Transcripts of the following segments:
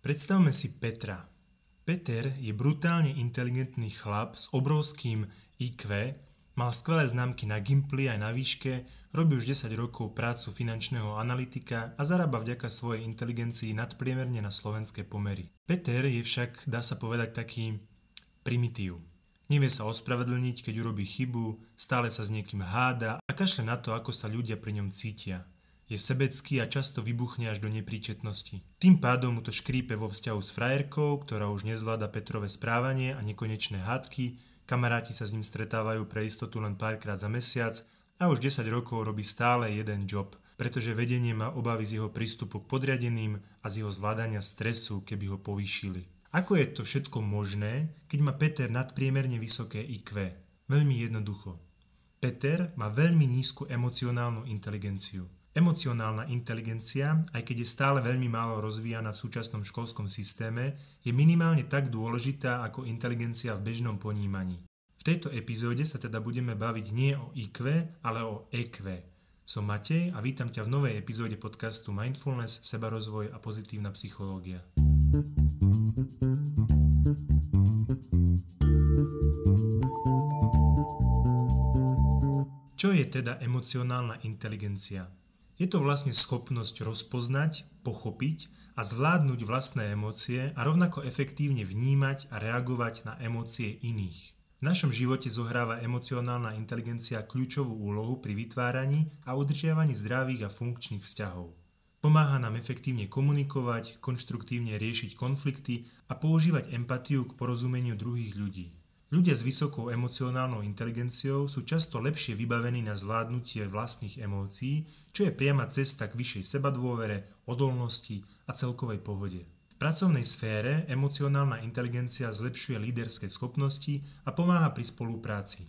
Predstavme si Petra. Peter je brutálne inteligentný chlap s obrovským IQ, mal skvelé známky na Gimply aj na výške, robí už 10 rokov prácu finančného analytika a zarába vďaka svojej inteligencii nadpriemerne na slovenské pomery. Peter je však, dá sa povedať, taký primitív. Nevie sa ospravedlniť, keď urobí chybu, stále sa s niekým háda a kašle na to, ako sa ľudia pri ňom cítia. Je sebecký a často vybuchne až do nepríčetnosti. Tým pádom mu to škrípe vo vzťahu s frajerkou, ktorá už nezvláda Petrové správanie a nekonečné hádky, kamaráti sa s ním stretávajú pre istotu len párkrát za mesiac a už 10 rokov robí stále jeden job, pretože vedenie má obavy z jeho prístupu k podriadeným a z jeho zvládania stresu, keby ho povýšili. Ako je to všetko možné, keď má Peter nadpriemerne vysoké IQ? Veľmi jednoducho. Peter má veľmi nízku emocionálnu inteligenciu. Emocionálna inteligencia, aj keď je stále veľmi málo rozvíjana v súčasnom školskom systéme, je minimálne tak dôležitá ako inteligencia v bežnom ponímaní. V tejto epizóde sa teda budeme baviť nie o IQ, ale o EQ. Som Matej a vítam ťa v novej epizóde podcastu Mindfulness, sebarozvoj a pozitívna psychológia. Čo je teda emocionálna inteligencia? Je to vlastne schopnosť rozpoznať, pochopiť a zvládnuť vlastné emócie a rovnako efektívne vnímať a reagovať na emócie iných. V našom živote zohráva emocionálna inteligencia kľúčovú úlohu pri vytváraní a udržiavaní zdravých a funkčných vzťahov. Pomáha nám efektívne komunikovať, konštruktívne riešiť konflikty a používať empatiu k porozumeniu druhých ľudí. Ľudia s vysokou emocionálnou inteligenciou sú často lepšie vybavení na zvládnutie vlastných emócií, čo je priama cesta k vyššej sebadôvere, odolnosti a celkovej pohode. V pracovnej sfére emocionálna inteligencia zlepšuje líderské schopnosti a pomáha pri spolupráci.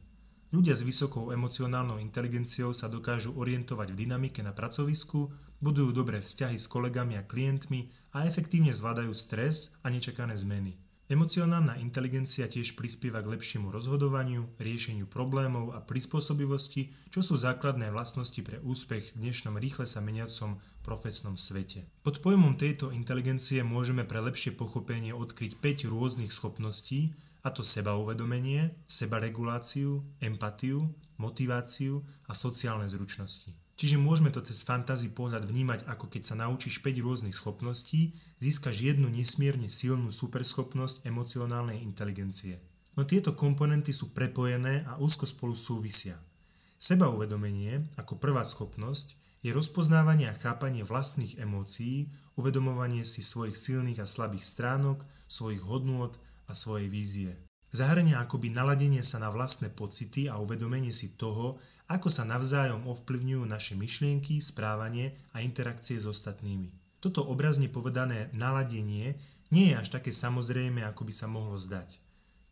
Ľudia s vysokou emocionálnou inteligenciou sa dokážu orientovať v dynamike na pracovisku, budujú dobré vzťahy s kolegami a klientmi a efektívne zvládajú stres a nečakané zmeny. Emocionálna inteligencia tiež prispieva k lepšiemu rozhodovaniu, riešeniu problémov a prispôsobivosti, čo sú základné vlastnosti pre úspech v dnešnom rýchle sa meniacom profesnom svete. Pod pojmom tejto inteligencie môžeme pre lepšie pochopenie odkryť 5 rôznych schopností, a to sebauvedomenie, sebareguláciu, empatiu, motiváciu a sociálne zručnosti. Čiže môžeme to cez fantasy pohľad vnímať ako keď sa naučíš 5 rôznych schopností, získaš jednu nesmierne silnú superschopnosť emocionálnej inteligencie. No tieto komponenty sú prepojené a úzko spolu súvisia. Sebauvedomenie ako prvá schopnosť je rozpoznávanie a chápanie vlastných emócií, uvedomovanie si svojich silných a slabých stránok, svojich hodnôt a svojej vízie. Zahrania akoby naladenie sa na vlastné pocity a uvedomenie si toho, ako sa navzájom ovplyvňujú naše myšlienky, správanie a interakcie s ostatnými. Toto obrazne povedané naladenie nie je až také samozrejme, ako by sa mohlo zdať.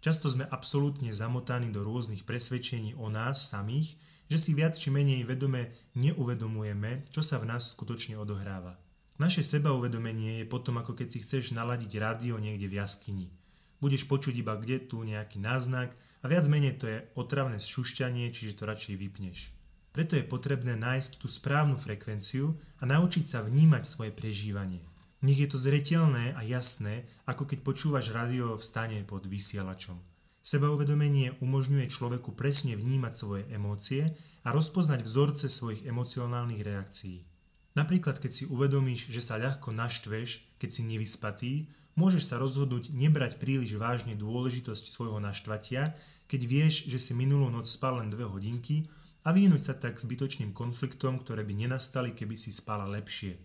Často sme absolútne zamotaní do rôznych presvedčení o nás samých, že si viac či menej vedome neuvedomujeme, čo sa v nás skutočne odohráva. Naše sebauvedomenie je potom ako keď si chceš naladiť rádio niekde v jaskyni budeš počuť iba kde tu nejaký náznak a viac menej to je otravné šušťanie, čiže to radšej vypneš. Preto je potrebné nájsť tú správnu frekvenciu a naučiť sa vnímať svoje prežívanie. Nech je to zretelné a jasné, ako keď počúvaš rádio v stane pod vysielačom. Sebauvedomenie umožňuje človeku presne vnímať svoje emócie a rozpoznať vzorce svojich emocionálnych reakcií. Napríklad, keď si uvedomíš, že sa ľahko naštveš, keď si nevyspatý, môžeš sa rozhodnúť nebrať príliš vážne dôležitosť svojho naštvatia, keď vieš, že si minulú noc spal len dve hodinky a vyhnúť sa tak zbytočným konfliktom, ktoré by nenastali, keby si spala lepšie.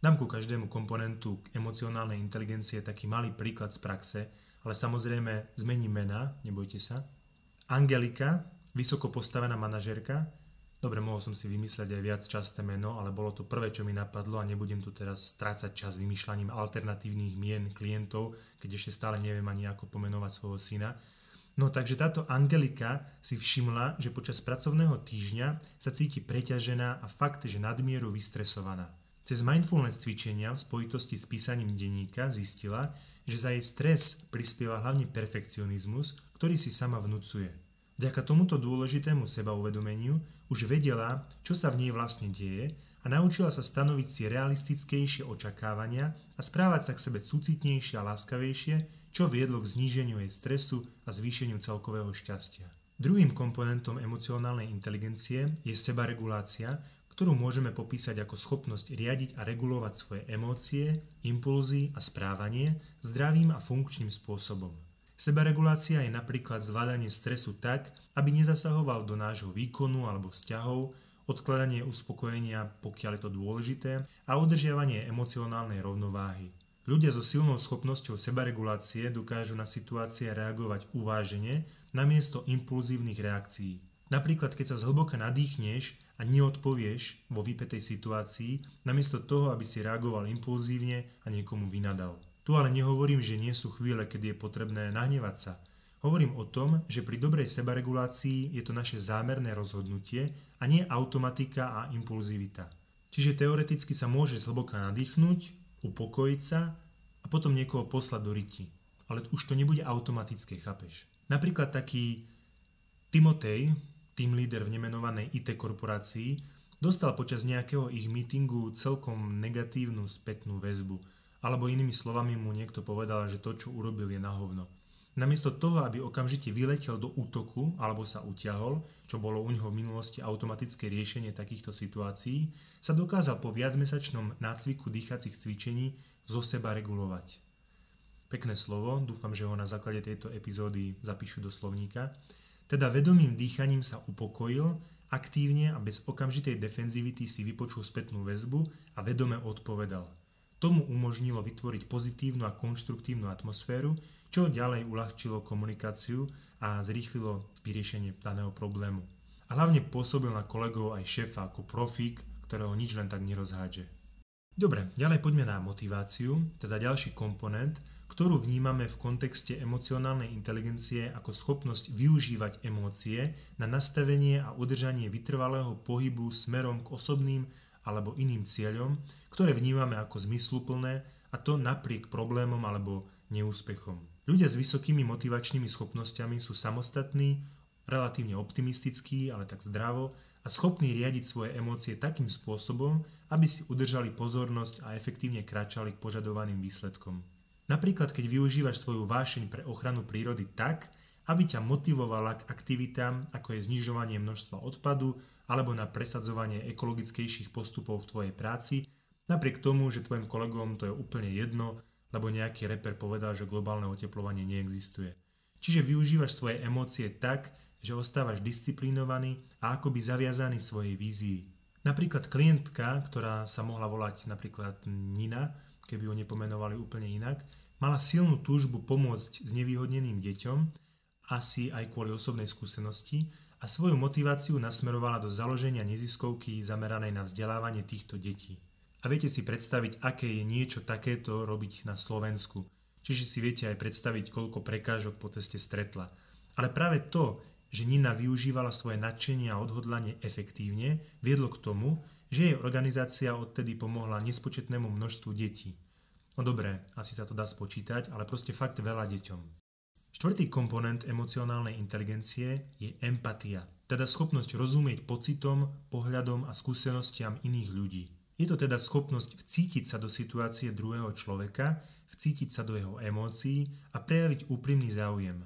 Dám ku každému komponentu emocionálnej inteligencie taký malý príklad z praxe, ale samozrejme zmením mena, nebojte sa. Angelika, vysoko postavená manažerka, Dobre, mohol som si vymysleť aj viac časté meno, ale bolo to prvé, čo mi napadlo a nebudem tu teraz strácať čas vymýšľaním alternatívnych mien klientov, keď ešte stále neviem ani ako pomenovať svojho syna. No takže táto Angelika si všimla, že počas pracovného týždňa sa cíti preťažená a fakt, že nadmieru vystresovaná. Cez mindfulness cvičenia v spojitosti s písaním denníka zistila, že za jej stres prispieva hlavne perfekcionizmus, ktorý si sama vnúcuje. Vďaka tomuto dôležitému sebauvedomeniu už vedela, čo sa v nej vlastne deje a naučila sa stanoviť si realistickejšie očakávania a správať sa k sebe súcitnejšie a láskavejšie, čo viedlo k zníženiu jej stresu a zvýšeniu celkového šťastia. Druhým komponentom emocionálnej inteligencie je sebaregulácia, ktorú môžeme popísať ako schopnosť riadiť a regulovať svoje emócie, impulzy a správanie zdravým a funkčným spôsobom. Sebaregulácia je napríklad zvládanie stresu tak, aby nezasahoval do nášho výkonu alebo vzťahov, odkladanie uspokojenia, pokiaľ je to dôležité, a udržiavanie emocionálnej rovnováhy. Ľudia so silnou schopnosťou sebaregulácie dokážu na situácie reagovať uvážene namiesto impulzívnych reakcií. Napríklad, keď sa zhlboka nadýchneš a neodpovieš vo vypetej situácii, namiesto toho, aby si reagoval impulzívne a niekomu vynadal. Tu ale nehovorím, že nie sú chvíle, kedy je potrebné nahnevať sa – Hovorím o tom, že pri dobrej sebaregulácii je to naše zámerné rozhodnutie a nie automatika a impulzivita. Čiže teoreticky sa môže zhlboka nadýchnuť, upokojiť sa a potom niekoho poslať do riti. Ale už to nebude automatické, chápeš? Napríklad taký Timotej, team leader v nemenovanej IT korporácii, dostal počas nejakého ich meetingu celkom negatívnu spätnú väzbu. Alebo inými slovami mu niekto povedal, že to, čo urobil, je na hovno. Namiesto toho, aby okamžite vyletel do útoku alebo sa utiahol, čo bolo u neho v minulosti automatické riešenie takýchto situácií, sa dokázal po viacmesačnom nácviku dýchacích cvičení zo seba regulovať. Pekné slovo, dúfam, že ho na základe tejto epizódy zapíšu do slovníka. Teda vedomým dýchaním sa upokojil, aktívne a bez okamžitej defenzivity si vypočul spätnú väzbu a vedome odpovedal – Tomu umožnilo vytvoriť pozitívnu a konštruktívnu atmosféru, čo ďalej uľahčilo komunikáciu a zrýchlilo vyriešenie daného problému. A hlavne pôsobil na kolegov aj šéfa ako profík, ktorého nič len tak nerozhádže. Dobre, ďalej poďme na motiváciu, teda ďalší komponent, ktorú vnímame v kontexte emocionálnej inteligencie ako schopnosť využívať emócie na nastavenie a udržanie vytrvalého pohybu smerom k osobným alebo iným cieľom, ktoré vnímame ako zmysluplné a to napriek problémom alebo neúspechom. Ľudia s vysokými motivačnými schopnosťami sú samostatní, relatívne optimistickí, ale tak zdravo a schopní riadiť svoje emócie takým spôsobom, aby si udržali pozornosť a efektívne kráčali k požadovaným výsledkom. Napríklad, keď využívaš svoju vášeň pre ochranu prírody tak, aby ťa motivovala k aktivitám, ako je znižovanie množstva odpadu alebo na presadzovanie ekologickejších postupov v tvojej práci, napriek tomu, že tvojim kolegom to je úplne jedno, lebo nejaký reper povedal, že globálne oteplovanie neexistuje. Čiže využívaš svoje emócie tak, že ostávaš disciplinovaný a akoby zaviazaný svojej vízii. Napríklad klientka, ktorá sa mohla volať napríklad Nina, keby ju nepomenovali úplne inak, mala silnú túžbu pomôcť s nevýhodneným deťom asi aj kvôli osobnej skúsenosti a svoju motiváciu nasmerovala do založenia neziskovky zameranej na vzdelávanie týchto detí. A viete si predstaviť, aké je niečo takéto robiť na Slovensku. Čiže si viete aj predstaviť, koľko prekážok po ceste stretla. Ale práve to, že Nina využívala svoje nadšenie a odhodlanie efektívne, viedlo k tomu, že jej organizácia odtedy pomohla nespočetnému množstvu detí. No dobré, asi sa to dá spočítať, ale proste fakt veľa deťom. Štvrtý komponent emocionálnej inteligencie je empatia, teda schopnosť rozumieť pocitom, pohľadom a skúsenostiam iných ľudí. Je to teda schopnosť vcítiť sa do situácie druhého človeka, vcítiť sa do jeho emócií a prejaviť úprimný záujem.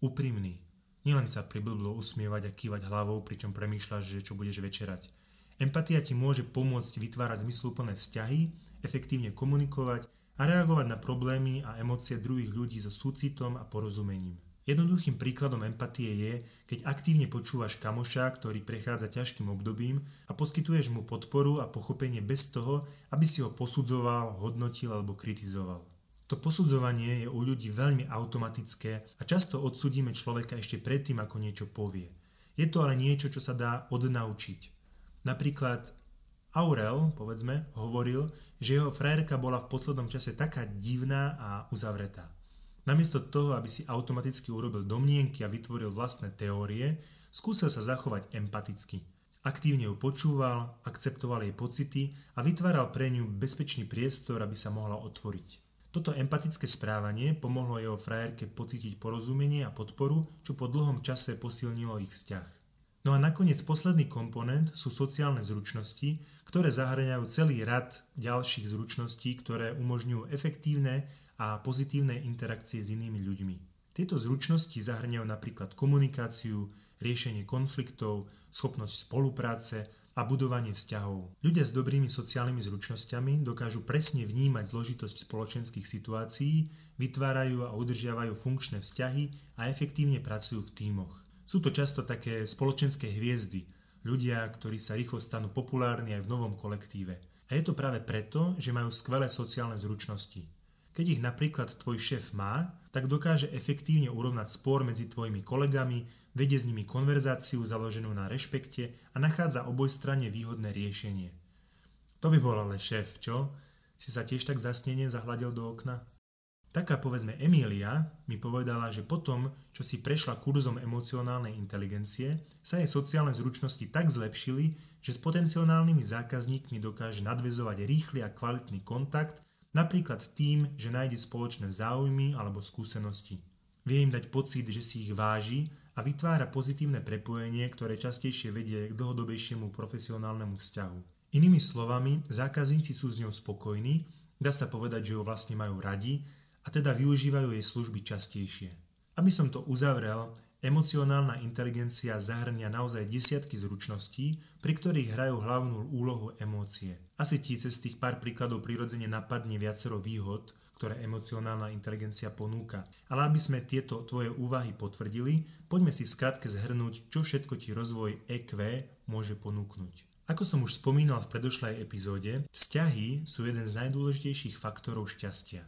Úprimný. Nielen sa priblblo usmievať a kývať hlavou, pričom premýšľaš, že čo budeš večerať. Empatia ti môže pomôcť vytvárať zmysluplné vzťahy, efektívne komunikovať a reagovať na problémy a emócie druhých ľudí so súcitom a porozumením. Jednoduchým príkladom empatie je, keď aktívne počúvaš kamoša, ktorý prechádza ťažkým obdobím a poskytuješ mu podporu a pochopenie bez toho, aby si ho posudzoval, hodnotil alebo kritizoval. To posudzovanie je u ľudí veľmi automatické a často odsudíme človeka ešte predtým, ako niečo povie. Je to ale niečo, čo sa dá odnaučiť. Napríklad Aurel, povedzme, hovoril, že jeho frajerka bola v poslednom čase taká divná a uzavretá. Namiesto toho, aby si automaticky urobil domnienky a vytvoril vlastné teórie, skúsil sa zachovať empaticky. Aktívne ju počúval, akceptoval jej pocity a vytváral pre ňu bezpečný priestor, aby sa mohla otvoriť. Toto empatické správanie pomohlo jeho frajerke pocítiť porozumenie a podporu, čo po dlhom čase posilnilo ich vzťah. No a nakoniec posledný komponent sú sociálne zručnosti, ktoré zahrňajú celý rad ďalších zručností, ktoré umožňujú efektívne a pozitívne interakcie s inými ľuďmi. Tieto zručnosti zahrňajú napríklad komunikáciu, riešenie konfliktov, schopnosť spolupráce a budovanie vzťahov. Ľudia s dobrými sociálnymi zručnosťami dokážu presne vnímať zložitosť spoločenských situácií, vytvárajú a udržiavajú funkčné vzťahy a efektívne pracujú v tímoch. Sú to často také spoločenské hviezdy, ľudia, ktorí sa rýchlo stanú populárni aj v novom kolektíve. A je to práve preto, že majú skvelé sociálne zručnosti. Keď ich napríklad tvoj šéf má, tak dokáže efektívne urovnať spor medzi tvojimi kolegami, vedie s nimi konverzáciu založenú na rešpekte a nachádza obojstranne výhodné riešenie. To by bol ale šéf, čo? Si sa tiež tak zasnenie zahľadil do okna? Taká povedzme Emília mi povedala, že potom, čo si prešla kurzom emocionálnej inteligencie, sa jej sociálne zručnosti tak zlepšili, že s potenciálnymi zákazníkmi dokáže nadvezovať rýchly a kvalitný kontakt, napríklad tým, že nájde spoločné záujmy alebo skúsenosti. Vie im dať pocit, že si ich váži a vytvára pozitívne prepojenie, ktoré častejšie vedie k dlhodobejšiemu profesionálnemu vzťahu. Inými slovami, zákazníci sú s ňou spokojní, dá sa povedať, že ju vlastne majú radi a teda využívajú jej služby častejšie. Aby som to uzavrel, emocionálna inteligencia zahrania naozaj desiatky zručností, pri ktorých hrajú hlavnú úlohu emócie. Asi ti cez tých pár príkladov prirodzene napadne viacero výhod, ktoré emocionálna inteligencia ponúka. Ale aby sme tieto tvoje úvahy potvrdili, poďme si v skratke zhrnúť, čo všetko ti rozvoj EQ môže ponúknuť. Ako som už spomínal v predošlej epizóde, vzťahy sú jeden z najdôležitejších faktorov šťastia.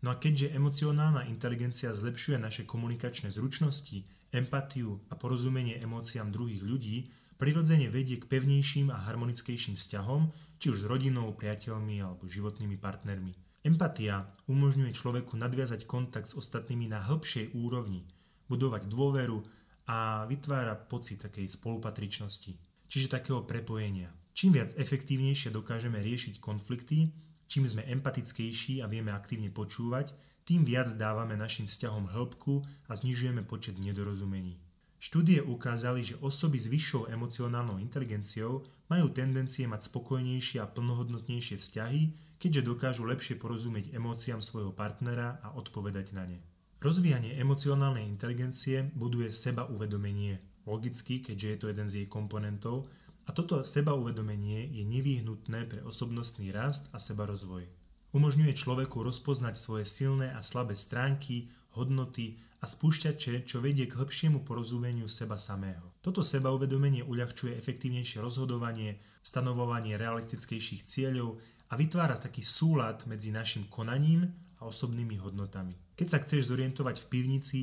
No a keďže emocionálna inteligencia zlepšuje naše komunikačné zručnosti, empatiu a porozumenie emóciám druhých ľudí, prirodzene vedie k pevnejším a harmonickejším vzťahom, či už s rodinou, priateľmi alebo životnými partnermi. Empatia umožňuje človeku nadviazať kontakt s ostatnými na hĺbšej úrovni, budovať dôveru a vytvára pocit takej spolupatričnosti, čiže takého prepojenia. Čím viac efektívnejšie dokážeme riešiť konflikty, Čím sme empatickejší a vieme aktívne počúvať, tým viac dávame našim vzťahom hĺbku a znižujeme počet nedorozumení. Štúdie ukázali, že osoby s vyššou emocionálnou inteligenciou majú tendencie mať spokojnejšie a plnohodnotnejšie vzťahy, keďže dokážu lepšie porozumieť emóciám svojho partnera a odpovedať na ne. Rozvíjanie emocionálnej inteligencie buduje seba uvedomenie, logicky, keďže je to jeden z jej komponentov, a toto sebauvedomenie je nevyhnutné pre osobnostný rast a sebarozvoj. Umožňuje človeku rozpoznať svoje silné a slabé stránky, hodnoty a spúšťače, čo vedie k hĺbšiemu porozumeniu seba samého. Toto sebauvedomenie uľahčuje efektívnejšie rozhodovanie, stanovovanie realistickejších cieľov a vytvára taký súlad medzi našim konaním a osobnými hodnotami. Keď sa chceš zorientovať v pivnici,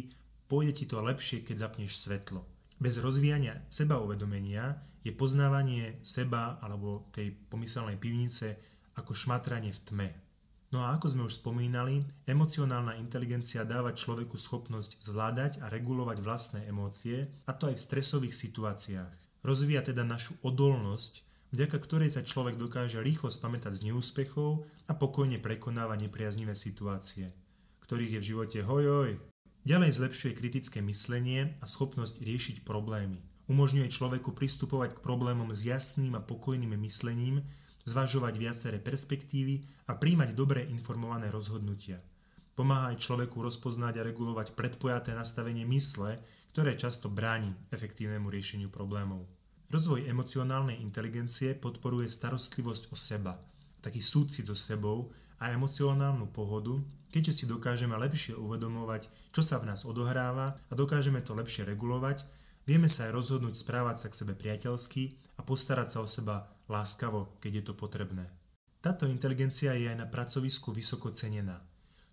pôjde ti to lepšie, keď zapneš svetlo. Bez rozvíjania seba uvedomenia je poznávanie seba alebo tej pomyselnej pivnice ako šmatranie v tme. No a ako sme už spomínali, emocionálna inteligencia dáva človeku schopnosť zvládať a regulovať vlastné emócie, a to aj v stresových situáciách. Rozvíja teda našu odolnosť, vďaka ktorej sa človek dokáže rýchlo spamätať z neúspechov a pokojne prekonáva nepriaznivé situácie, ktorých je v živote hojoj, Ďalej zlepšuje kritické myslenie a schopnosť riešiť problémy. Umožňuje človeku pristupovať k problémom s jasným a pokojným myslením, zvažovať viaceré perspektívy a príjmať dobre informované rozhodnutia. Pomáha aj človeku rozpoznať a regulovať predpojaté nastavenie mysle, ktoré často bráni efektívnemu riešeniu problémov. Rozvoj emocionálnej inteligencie podporuje starostlivosť o seba, taký súcit so sebou a emocionálnu pohodu, keďže si dokážeme lepšie uvedomovať, čo sa v nás odohráva a dokážeme to lepšie regulovať, vieme sa aj rozhodnúť správať sa k sebe priateľsky a postarať sa o seba láskavo, keď je to potrebné. Táto inteligencia je aj na pracovisku vysoko cenená.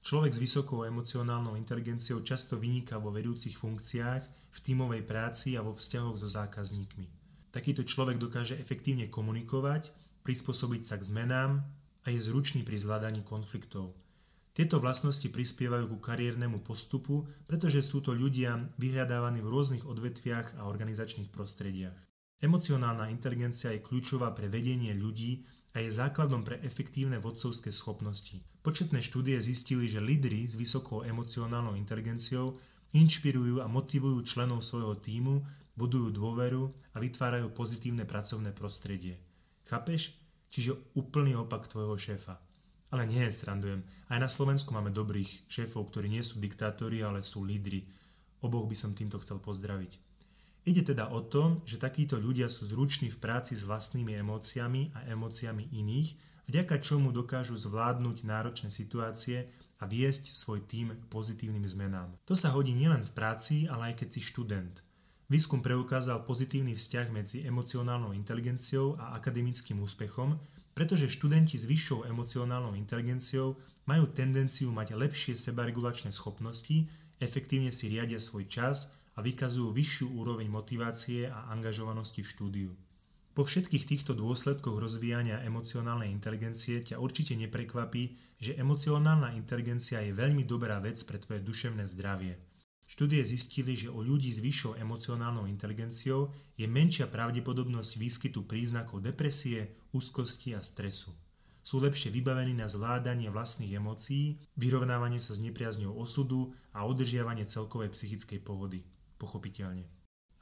Človek s vysokou emocionálnou inteligenciou často vyniká vo vedúcich funkciách, v tímovej práci a vo vzťahoch so zákazníkmi. Takýto človek dokáže efektívne komunikovať, prispôsobiť sa k zmenám, a je zručný pri zvládaní konfliktov. Tieto vlastnosti prispievajú ku kariérnemu postupu, pretože sú to ľudia vyhľadávaní v rôznych odvetviach a organizačných prostrediach. Emocionálna inteligencia je kľúčová pre vedenie ľudí a je základom pre efektívne vodcovské schopnosti. Početné štúdie zistili, že lídry s vysokou emocionálnou inteligenciou inšpirujú a motivujú členov svojho týmu budujú dôveru a vytvárajú pozitívne pracovné prostredie. Chápeš? Čiže úplný opak tvojho šéfa. Ale nie, srandujem. Aj na Slovensku máme dobrých šéfov, ktorí nie sú diktátori, ale sú lídry. Oboch by som týmto chcel pozdraviť. Ide teda o to, že takíto ľudia sú zruční v práci s vlastnými emóciami a emóciami iných, vďaka čomu dokážu zvládnuť náročné situácie a viesť svoj tým k pozitívnym zmenám. To sa hodí nielen v práci, ale aj keď si študent. Výskum preukázal pozitívny vzťah medzi emocionálnou inteligenciou a akademickým úspechom, pretože študenti s vyššou emocionálnou inteligenciou majú tendenciu mať lepšie sebaregulačné schopnosti, efektívne si riadia svoj čas a vykazujú vyššiu úroveň motivácie a angažovanosti v štúdiu. Po všetkých týchto dôsledkoch rozvíjania emocionálnej inteligencie ťa určite neprekvapí, že emocionálna inteligencia je veľmi dobrá vec pre tvoje duševné zdravie. Štúdie zistili, že u ľudí s vyššou emocionálnou inteligenciou je menšia pravdepodobnosť výskytu príznakov depresie, úzkosti a stresu. Sú lepšie vybavení na zvládanie vlastných emócií, vyrovnávanie sa s nepriazňou osudu a udržiavanie celkovej psychickej pohody pochopiteľne.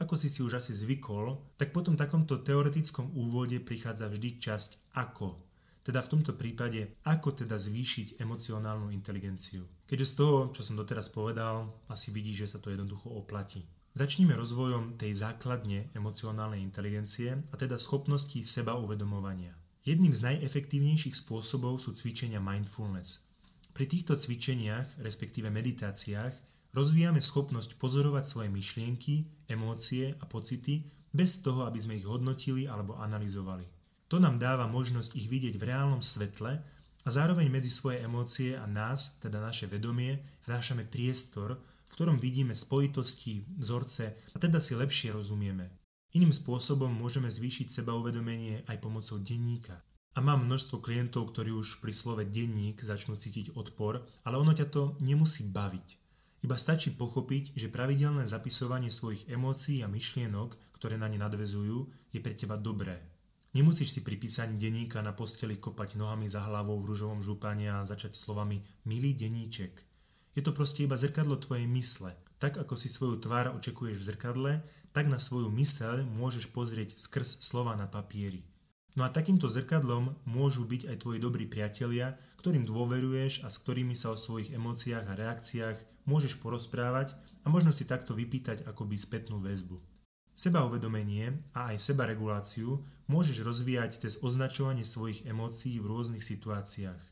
Ako si si už asi zvykol, tak po tom takomto teoretickom úvode prichádza vždy časť ako. Teda v tomto prípade, ako teda zvýšiť emocionálnu inteligenciu. Keďže z toho, čo som doteraz povedal, asi vidí, že sa to jednoducho oplatí. Začníme rozvojom tej základne emocionálnej inteligencie a teda schopnosti seba uvedomovania. Jedným z najefektívnejších spôsobov sú cvičenia mindfulness. Pri týchto cvičeniach, respektíve meditáciách, Rozvíjame schopnosť pozorovať svoje myšlienky, emócie a pocity bez toho, aby sme ich hodnotili alebo analyzovali. To nám dáva možnosť ich vidieť v reálnom svetle a zároveň medzi svoje emócie a nás, teda naše vedomie, vnášame priestor, v ktorom vidíme spojitosti, vzorce a teda si lepšie rozumieme. Iným spôsobom môžeme zvýšiť sebauvedomenie aj pomocou denníka. A mám množstvo klientov, ktorí už pri slove denník začnú cítiť odpor, ale ono ťa to nemusí baviť. Iba stačí pochopiť, že pravidelné zapisovanie svojich emócií a myšlienok, ktoré na ne nadvezujú, je pre teba dobré. Nemusíš si pri písaní denníka na posteli kopať nohami za hlavou v rúžovom župane a začať slovami milý denníček. Je to proste iba zrkadlo tvojej mysle. Tak ako si svoju tvár očekuješ v zrkadle, tak na svoju myseľ môžeš pozrieť skrz slova na papieri. No a takýmto zrkadlom môžu byť aj tvoji dobrí priatelia, ktorým dôveruješ a s ktorými sa o svojich emóciách a reakciách môžeš porozprávať a možno si takto vypýtať akoby spätnú väzbu. Seba uvedomenie a aj seba reguláciu môžeš rozvíjať cez označovanie svojich emócií v rôznych situáciách.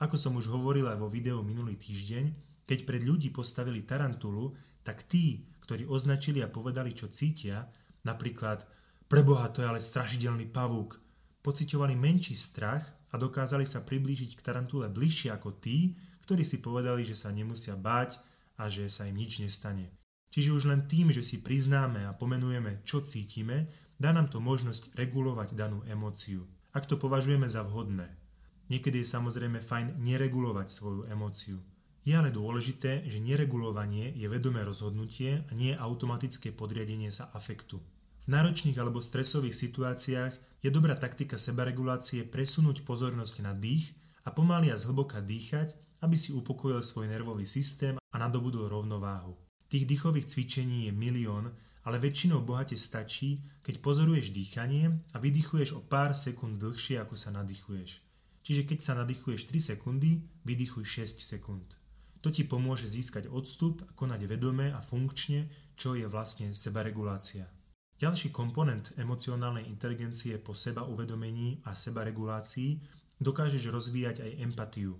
Ako som už hovoril aj vo videu minulý týždeň, keď pred ľudí postavili tarantulu, tak tí, ktorí označili a povedali, čo cítia, napríklad preboha to je ale strašidelný pavúk, pociťovali menší strach a dokázali sa priblížiť k tarantule bližšie ako tí, ktorí si povedali, že sa nemusia báť a že sa im nič nestane. Čiže už len tým, že si priznáme a pomenujeme, čo cítime, dá nám to možnosť regulovať danú emóciu, ak to považujeme za vhodné. Niekedy je samozrejme fajn neregulovať svoju emóciu. Je ale dôležité, že neregulovanie je vedomé rozhodnutie a nie automatické podriadenie sa afektu. V náročných alebo stresových situáciách je dobrá taktika sebaregulácie presunúť pozornosť na dých a pomaly a zhlboka dýchať, aby si upokojil svoj nervový systém a nadobudol rovnováhu. Tých dýchových cvičení je milión, ale väčšinou bohate stačí, keď pozoruješ dýchanie a vydychuješ o pár sekúnd dlhšie, ako sa nadýchuješ. Čiže keď sa nadýchuješ 3 sekundy, vydychuj 6 sekúnd. To ti pomôže získať odstup a konať vedome a funkčne, čo je vlastne sebaregulácia. Ďalší komponent emocionálnej inteligencie po seba uvedomení a seba regulácii dokážeš rozvíjať aj empatiu.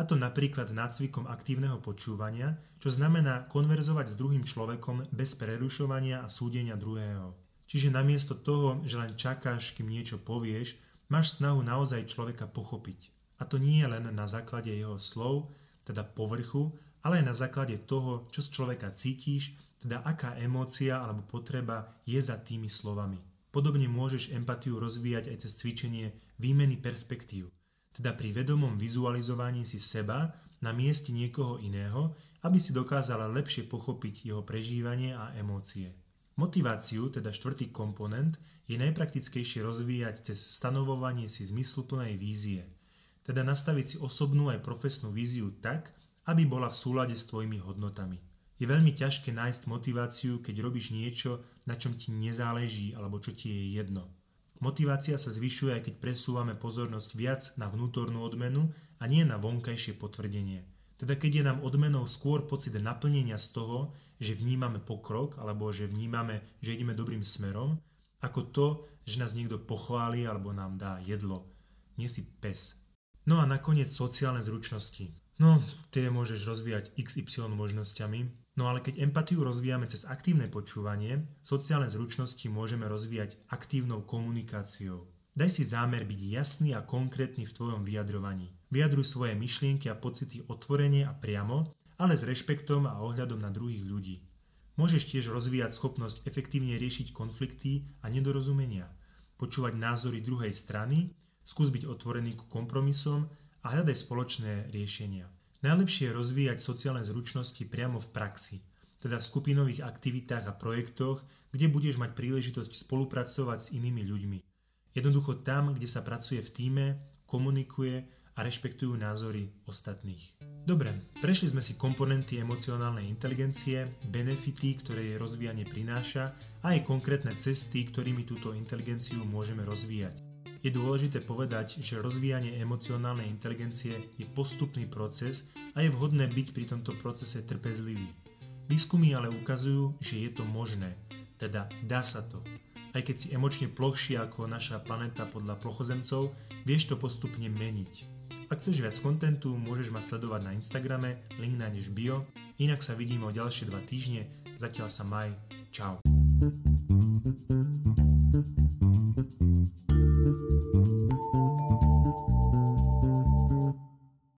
A to napríklad nácvikom aktívneho počúvania, čo znamená konverzovať s druhým človekom bez prerušovania a súdenia druhého. Čiže namiesto toho, že len čakáš, kým niečo povieš, máš snahu naozaj človeka pochopiť. A to nie len na základe jeho slov, teda povrchu, ale aj na základe toho, čo z človeka cítiš teda aká emócia alebo potreba je za tými slovami. Podobne môžeš empatiu rozvíjať aj cez cvičenie výmeny perspektív, teda pri vedomom vizualizovaní si seba na mieste niekoho iného, aby si dokázala lepšie pochopiť jeho prežívanie a emócie. Motiváciu, teda štvrtý komponent, je najpraktickejšie rozvíjať cez stanovovanie si zmysluplnej vízie, teda nastaviť si osobnú aj profesnú víziu tak, aby bola v súlade s tvojimi hodnotami. Je veľmi ťažké nájsť motiváciu, keď robíš niečo, na čom ti nezáleží alebo čo ti je jedno. Motivácia sa zvyšuje aj keď presúvame pozornosť viac na vnútornú odmenu a nie na vonkajšie potvrdenie. Teda keď je nám odmenou skôr pocit naplnenia z toho, že vnímame pokrok alebo že vnímame, že ideme dobrým smerom, ako to, že nás niekto pochváli alebo nám dá jedlo. Nie si pes. No a nakoniec sociálne zručnosti. No, tie môžeš rozvíjať XY možnosťami, no ale keď empatiu rozvíjame cez aktívne počúvanie, sociálne zručnosti môžeme rozvíjať aktívnou komunikáciou. Daj si zámer byť jasný a konkrétny v tvojom vyjadrovaní. Vyjadruj svoje myšlienky a pocity otvorene a priamo, ale s rešpektom a ohľadom na druhých ľudí. Môžeš tiež rozvíjať schopnosť efektívne riešiť konflikty a nedorozumenia, počúvať názory druhej strany, skús byť otvorený ku kompromisom a hľadaj spoločné riešenia. Najlepšie je rozvíjať sociálne zručnosti priamo v praxi, teda v skupinových aktivitách a projektoch, kde budeš mať príležitosť spolupracovať s inými ľuďmi. Jednoducho tam, kde sa pracuje v týme, komunikuje a rešpektujú názory ostatných. Dobre, prešli sme si komponenty emocionálnej inteligencie, benefity, ktoré jej rozvíjanie prináša a aj konkrétne cesty, ktorými túto inteligenciu môžeme rozvíjať. Je dôležité povedať, že rozvíjanie emocionálnej inteligencie je postupný proces a je vhodné byť pri tomto procese trpezlivý. Výskumy ale ukazujú, že je to možné, teda dá sa to aj keď si emočne plochší ako naša planeta podľa plochozemcov, vieš to postupne meniť. Ak chceš viac kontentu, môžeš ma sledovať na Instagrame, link nájdeš bio, inak sa vidíme o ďalšie dva týždne, zatiaľ sa maj, čau. Thank you